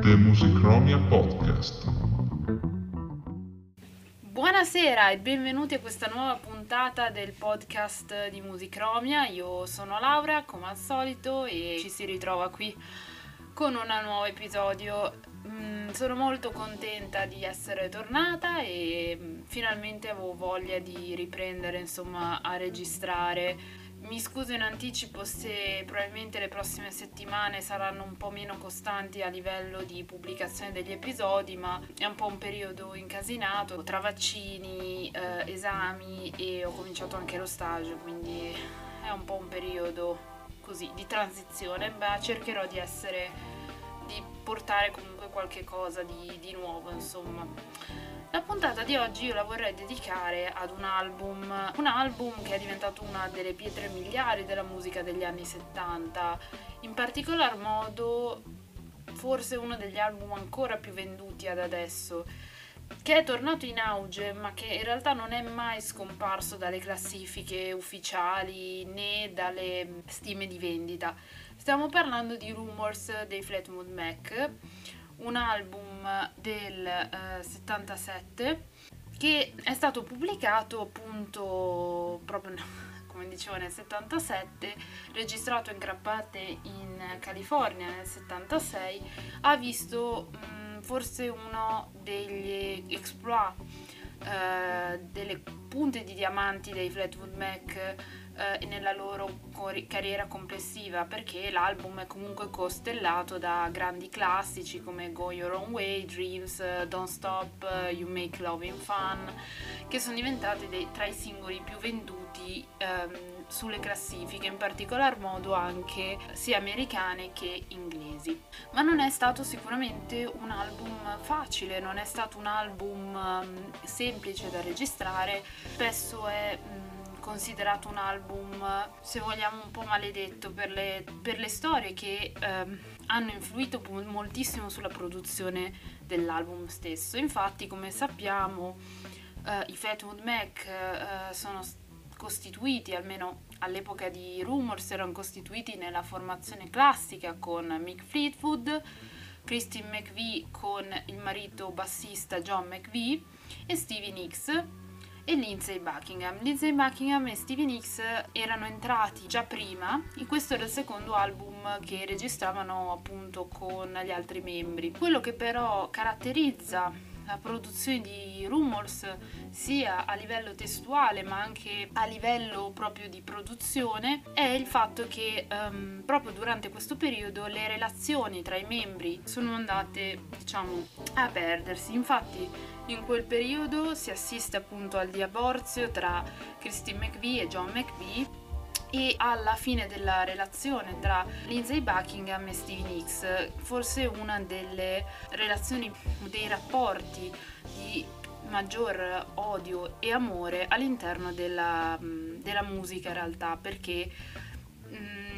The Musicromia Podcast. Buonasera e benvenuti a questa nuova puntata del podcast di Musicromia. Io sono Laura, come al solito, e ci si ritrova qui con un nuovo episodio. Mm, sono molto contenta di essere tornata e mm, finalmente avevo voglia di riprendere, insomma, a registrare mi scuso in anticipo se probabilmente le prossime settimane saranno un po' meno costanti a livello di pubblicazione degli episodi, ma è un po' un periodo incasinato tra vaccini, eh, esami e ho cominciato anche lo stage, quindi è un po' un periodo così di transizione, ma cercherò di essere di portare comunque qualche cosa di, di nuovo, insomma. La puntata di oggi io la vorrei dedicare ad un album, un album che è diventato una delle pietre miliari della musica degli anni 70, in particolar modo forse uno degli album ancora più venduti ad adesso, che è tornato in auge ma che in realtà non è mai scomparso dalle classifiche ufficiali né dalle stime di vendita. Stiamo parlando di Rumors dei Flatwood Mac un album del eh, 77 che è stato pubblicato appunto proprio come dicevo nel 77 registrato in gran parte in California nel 76 ha visto mh, mm, forse uno degli exploit eh, delle punte di diamanti dei Flatwood Mac eh, nella loro carriera complessiva perché l'album è comunque costellato da grandi classici come Go Your Own Way, Dreams, Don't Stop, You Make Loving Fun che sono diventati dei, tra i singoli più venduti um, sulle classifiche, in particolar modo anche sia americane che inglesi. Ma non è stato sicuramente un album facile, non è stato un album um, semplice da registrare, spesso è um, considerato un album, se vogliamo, un po' maledetto per le, per le storie che ehm, hanno influito moltissimo sulla produzione dell'album stesso. Infatti, come sappiamo, eh, i Fatwood Mac eh, sono costituiti, almeno all'epoca di Rumors, erano costituiti nella formazione classica con Mick Fleetwood, Christine McVie con il marito bassista John McVie e Stevie Nicks e Lindsay Buckingham. Lindsay Buckingham e Stevie Nicks erano entrati già prima e questo era il secondo album che registravano appunto con gli altri membri. Quello che però caratterizza la produzione di Rumors sia a livello testuale ma anche a livello proprio di produzione è il fatto che um, proprio durante questo periodo le relazioni tra i membri sono andate diciamo a perdersi infatti in quel periodo si assiste appunto al divorzio tra Christine McVie e John McVie e alla fine della relazione tra Lindsay Buckingham e Stevie Nicks, forse una delle relazioni, dei rapporti di maggior odio e amore all'interno della, della musica in realtà, perché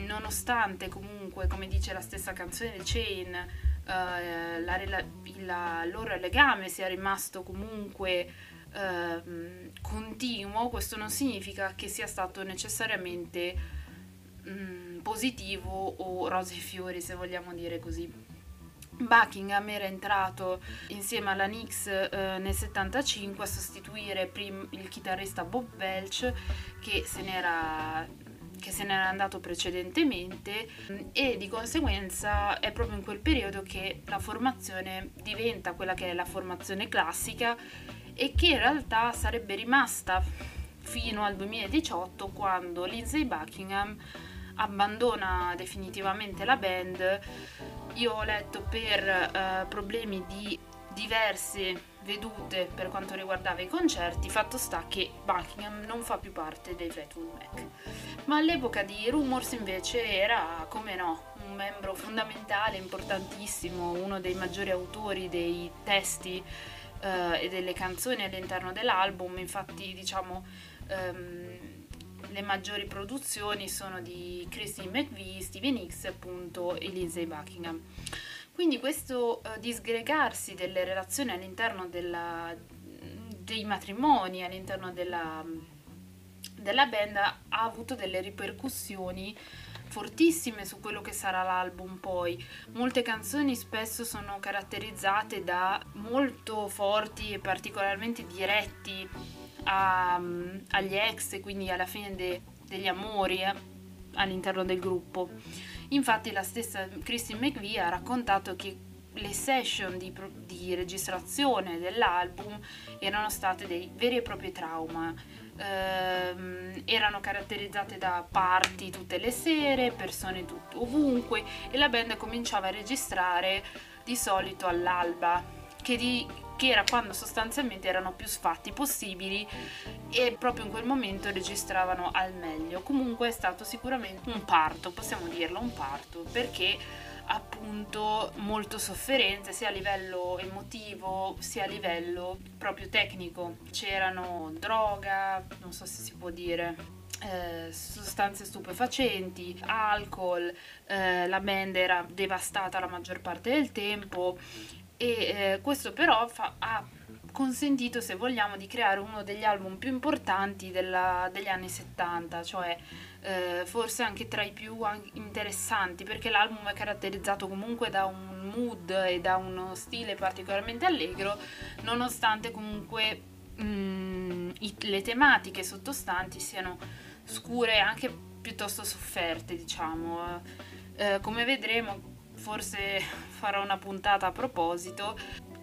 nonostante comunque, come dice la stessa canzone Chain, uh, la, il loro legame sia rimasto comunque eh, continuo, questo non significa che sia stato necessariamente mh, mm, positivo o rose e fiori, se vogliamo dire così. Buckingham era entrato insieme alla Nix eh, nel 75 a sostituire prim- il chitarrista Bob Welch che se n'era che se n'era andato precedentemente e di conseguenza è proprio in quel periodo che la formazione diventa quella che è la formazione classica e che in realtà sarebbe rimasta fino al 2018 quando Lindsay Buckingham abbandona definitivamente la band. Io ho letto per eh, problemi di diverse vedute per quanto riguardava i concerti, fatto sta che Buckingham non fa più parte dei Fleetwood Mac. Ma all'epoca di Rumors invece era, come no, un membro fondamentale, importantissimo, uno dei maggiori autori dei testi eh, e delle canzoni all'interno dell'album, infatti diciamo ehm, le maggiori produzioni sono di Christine McVie, Steven Nicks e appunto Lindsay Buckingham. Quindi questo eh, disgregarsi delle relazioni all'interno della, dei matrimoni, all'interno della, della band ha avuto delle ripercussioni fortissime su quello che sarà l'album poi. Molte canzoni spesso sono caratterizzate da molto forti e particolarmente diretti a, agli ex, quindi alla fine de, degli amori eh, all'interno del gruppo. Infatti la stessa Christine McVie ha raccontato che le session di, di registrazione dell'album erano state dei veri e propri trauma. Ehm, erano caratterizzate da party tutte le sere, persone tut- ovunque e la band cominciava a registrare di solito all'alba, che, di, che era quando sostanzialmente erano più sfatti possibili e proprio in quel momento registravano al meglio. Comunque è stato sicuramente un parto, possiamo dirlo un parto, perché appunto molto sofferenze sia a livello emotivo sia a livello proprio tecnico. C'erano droga, non so se si può dire, eh, sostanze stupefacenti, alcol, eh, la band era devastata la maggior parte del tempo e eh, questo però fa, ha consentito, se vogliamo, di creare uno degli album più importanti della, degli anni 70, cioè eh, forse anche tra i più interessanti perché l'album è caratterizzato comunque da un mood e da uno stile particolarmente allegro nonostante comunque mh, mm, i, le tematiche sottostanti siano scure e anche piuttosto sofferte diciamo. Eh, come vedremo forse farò una puntata a proposito.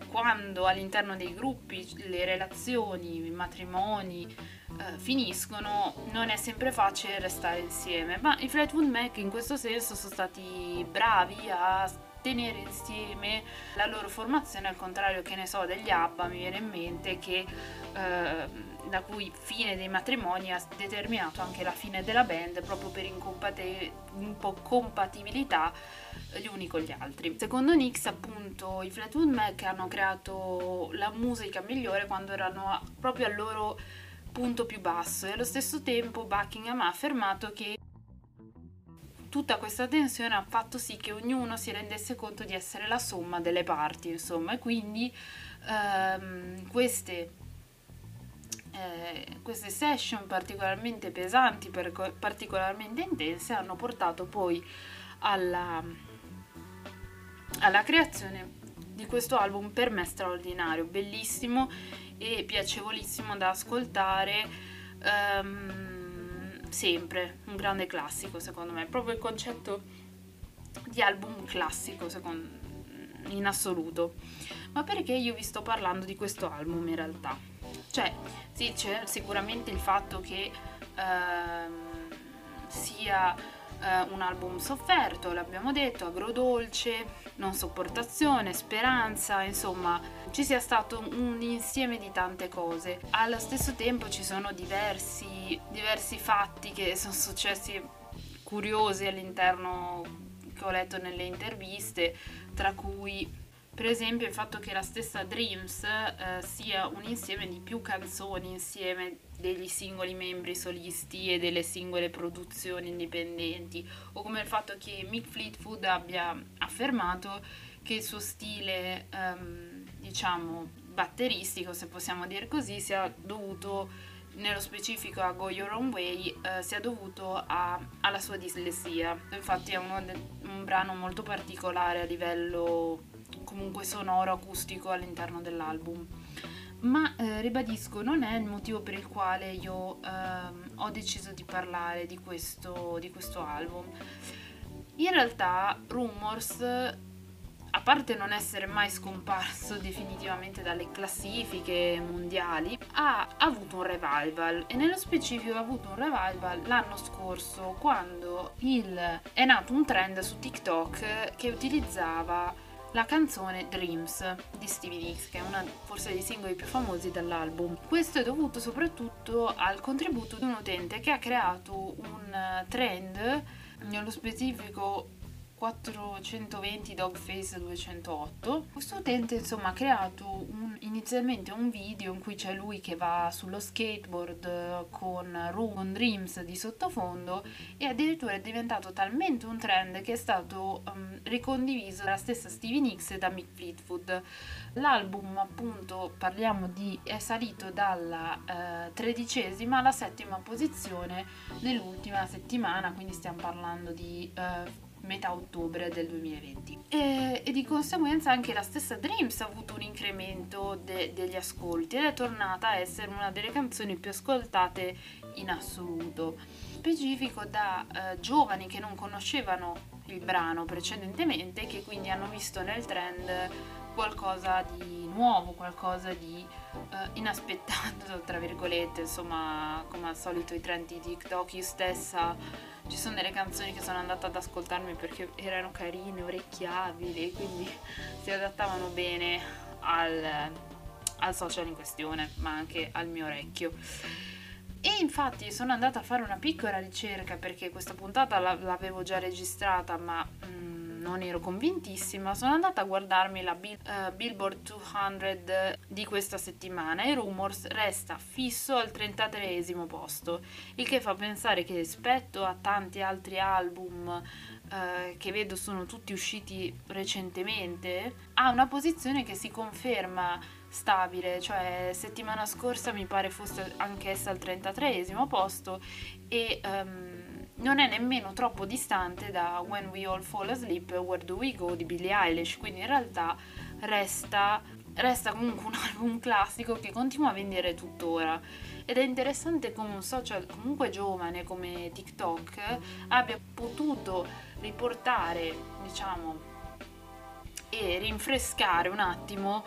Quando all'interno dei gruppi le relazioni, i matrimoni eh, finiscono, non è sempre facile restare insieme, ma i Fleetwood Mac in questo senso sono stati bravi a tenere insieme la loro formazione, al contrario che ne so degli ABBA, mi viene in mente che eh, la cui fine dei matrimoni ha determinato anche la fine della band proprio per incompatibilità gli uni con gli altri. Secondo Nix, appunto, i Fleetwood Mac hanno creato la musica migliore quando erano proprio al loro punto più basso e allo stesso tempo Buckingham ha affermato che tutta questa tensione ha fatto sì che ognuno si rendesse conto di essere la somma delle parti, insomma, e quindi ehm, queste, eh, queste session particolarmente pesanti, particolarmente intense, hanno portato poi alla, alla creazione di questo album per me straordinario, bellissimo e piacevolissimo da ascoltare. Um, sempre un grande classico secondo me, proprio il concetto di album classico secondo, in assoluto. Ma perché io vi sto parlando di questo album in realtà? Cioè, sì, c'è sicuramente il fatto che uh, sia uh, un album sofferto, l'abbiamo detto, agrodolce, non sopportazione, speranza, insomma ci sia stato un insieme di tante cose. Allo stesso tempo ci sono diversi, diversi fatti che sono successi curiosi all'interno che ho letto nelle interviste, tra cui per esempio il fatto che la stessa Dreams eh, sia un insieme di più canzoni insieme degli singoli membri solisti e delle singole produzioni indipendenti, o come il fatto che Mick Fleetwood abbia affermato che il suo stile, um, diciamo, batteristico, se possiamo dire così, sia dovuto nello specifico a Go Your Own Way eh, sia dovuto a, alla sua dislessia. Infatti è de- un brano molto particolare a livello comunque sonoro, acustico all'interno dell'album. Ma eh, ribadisco, non è il motivo per il quale io ehm, ho deciso di parlare di questo, di questo album. In realtà Rumors a parte non essere mai scomparso definitivamente dalle classifiche mondiali, ha avuto un revival e nello specifico ha avuto un revival l'anno scorso quando il, è nato un trend su TikTok che utilizzava la canzone Dreams di Stevie Nicks, che è una forse dei singoli più famosi dell'album. Questo è dovuto soprattutto al contributo di un utente che ha creato un trend, nello specifico 420 Dogface 208. Questo utente insomma ha creato un, inizialmente un video in cui c'è lui che va sullo skateboard con Room Dreams di sottofondo e addirittura è diventato talmente un trend che è stato um, ricondiviso dalla stessa Stevie Nicks e da Mick Fleetwood. L'album appunto parliamo di è salito dalla eh, tredicesima alla settima posizione nell'ultima settimana, quindi stiamo parlando di eh, metà ottobre del 2020 e, e, di conseguenza anche la stessa Dreams ha avuto un incremento de, degli ascolti ed è tornata a essere una delle canzoni più ascoltate in assoluto. Specifico da eh, giovani che non conoscevano il brano precedentemente che quindi hanno visto nel trend qualcosa di nuovo, qualcosa di uh, inaspettato, tra virgolette, insomma, come al solito i trend di TikTok, io stessa ci sono delle canzoni che sono andata ad ascoltarmi perché erano carine, orecchiabili, quindi si adattavano bene al, al social in questione, ma anche al mio orecchio. E infatti sono andata a fare una piccola ricerca perché questa puntata l'avevo già registrata, ma... Mm, non ero convintissima, sono andata a guardarmi la Bill, uh, Billboard 200 di questa settimana e Rumors resta fisso al 33 posto, il che fa pensare che rispetto a tanti altri album uh, che vedo sono tutti usciti recentemente, ha una posizione che si conferma stabile, cioè settimana scorsa mi pare fosse anch'essa al 33 posto e um, non è nemmeno troppo distante da When We All Fall Asleep, Where Do We Go di Billie Eilish, quindi in realtà resta, resta comunque un album classico che continua a vendere tuttora. Ed è interessante come un social comunque giovane come TikTok abbia potuto riportare, diciamo, e rinfrescare un attimo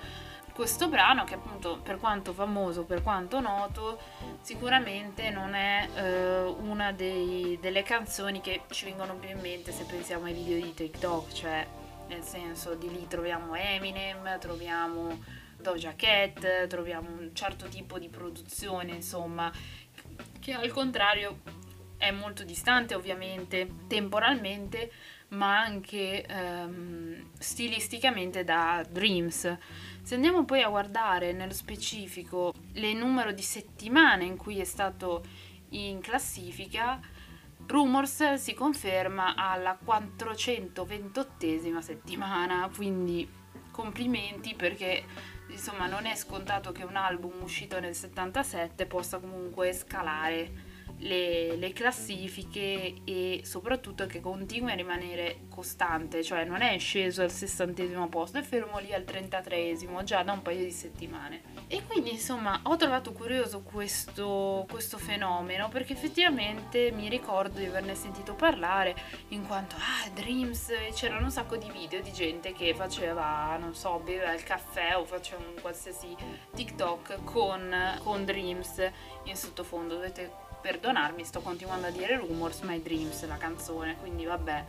questo brano che appunto per quanto famoso, per quanto noto, sicuramente non è eh, una dei, delle canzoni che ci vengono più in mente se pensiamo ai video di TikTok, cioè nel senso di lì troviamo Eminem, troviamo Doja Cat, troviamo un certo tipo di produzione, insomma, che al contrario è molto distante ovviamente temporalmente, ma anche ehm, stilisticamente da Dreams. Se andiamo poi a guardare nello specifico il numero di settimane in cui è stato in classifica, Rumors si conferma alla 428esima settimana, quindi complimenti perché insomma non è scontato che un album uscito nel 77 possa comunque scalare le, le, classifiche e soprattutto che continui a rimanere costante, cioè non è sceso al sessantesimo posto, è fermo lì al trentatreesimo già da un paio di settimane. E quindi insomma ho trovato curioso questo, questo fenomeno perché effettivamente mi ricordo di averne sentito parlare in quanto ah Dreams c'erano un sacco di video di gente che faceva non so beveva il caffè o faceva un qualsiasi TikTok con, con Dreams in sottofondo dovete perdonarmi, sto continuando a dire Rumors My Dreams, la canzone, quindi vabbè,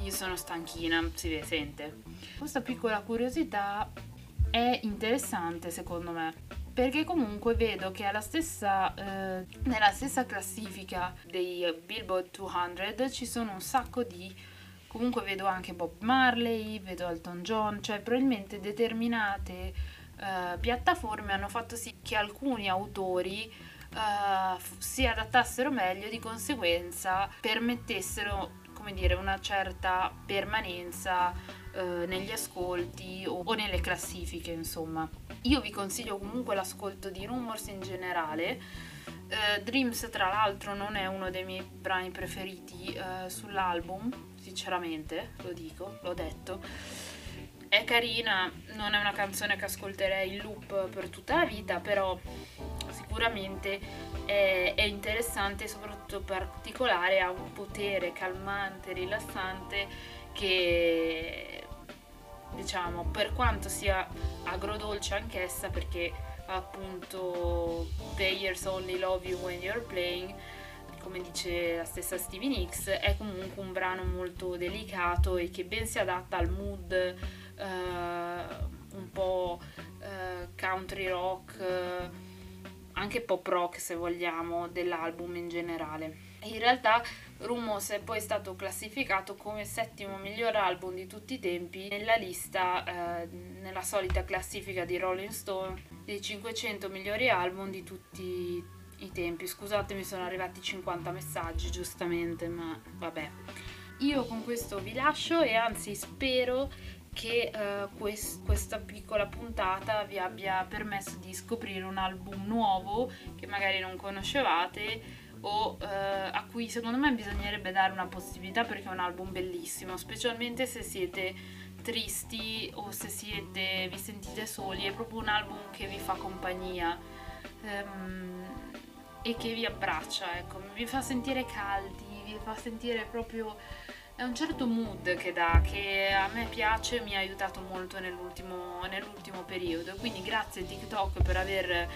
io sono stanchina, si sente. Questa piccola curiosità è interessante secondo me, perché comunque vedo che stessa, eh, nella stessa classifica dei Billboard 200 ci sono un sacco di... Comunque vedo anche Bob Marley, vedo Elton John, cioè probabilmente determinate eh, piattaforme hanno fatto sì che alcuni autori uh, si adattassero meglio, di conseguenza permettessero come dire, una certa permanenza uh, negli ascolti o, o, nelle classifiche, insomma. Io vi consiglio comunque l'ascolto di Rumors in generale. Uh, Dreams, tra l'altro, non è uno dei miei brani preferiti sull'album, sinceramente, lo dico, l'ho detto è carina, non è una canzone che ascolterei in loop per tutta la vita, però sicuramente è, è interessante soprattutto particolare, ha un potere calmante, rilassante che diciamo per quanto sia agrodolce anch'essa perché appunto Players only love you when you're playing come dice la stessa Stevie Nicks è comunque un brano molto delicato e che ben si adatta al mood uh, un po' uh, country rock, uh, anche pop rock se vogliamo, dell'album in generale. in realtà Rumors è poi stato classificato come settimo miglior album di tutti i tempi nella lista, eh, nella solita classifica di Rolling Stone dei 500 migliori album di tutti i tempi. Scusate, sono arrivati 50 messaggi giustamente, ma vabbè. Io con questo vi lascio e anzi spero che uh, quest- questa piccola puntata vi abbia permesso di scoprire un album nuovo che magari non conoscevate o uh, a cui secondo me bisognerebbe dare una possibilità perché è un album bellissimo, specialmente se siete tristi o se siete, vi sentite soli, è proprio un album che vi fa compagnia um, e che vi abbraccia, ecco, vi fa sentire caldi, vi fa sentire proprio è un certo mood che dà, che a me piace e mi ha aiutato molto nell'ultimo, nell'ultimo periodo. Quindi grazie TikTok per aver,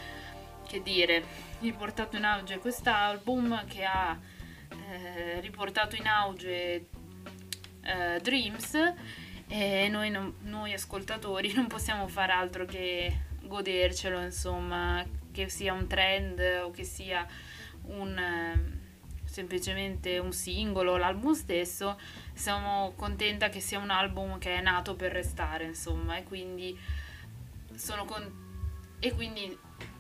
che dire, riportato in auge quest'album che ha eh, riportato in auge eh, Dreams e noi, non, noi ascoltatori non possiamo fare altro che godercelo, insomma, che sia un trend o che sia un semplicemente un singolo, l'album stesso, siamo contenta che sia un album che è nato per restare, insomma, e quindi sono con... e quindi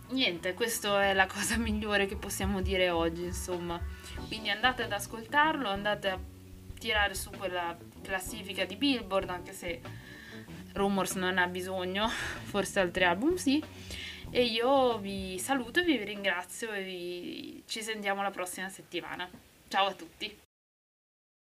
niente, questa è la cosa migliore che possiamo dire oggi, insomma. Quindi andate ad ascoltarlo, andate a tirare su quella classifica di Billboard, anche se Rumors non ha bisogno, forse altri album sì. E io vi saluto, vi ringrazio e vi... ci sentiamo la prossima settimana. Ciao a tutti!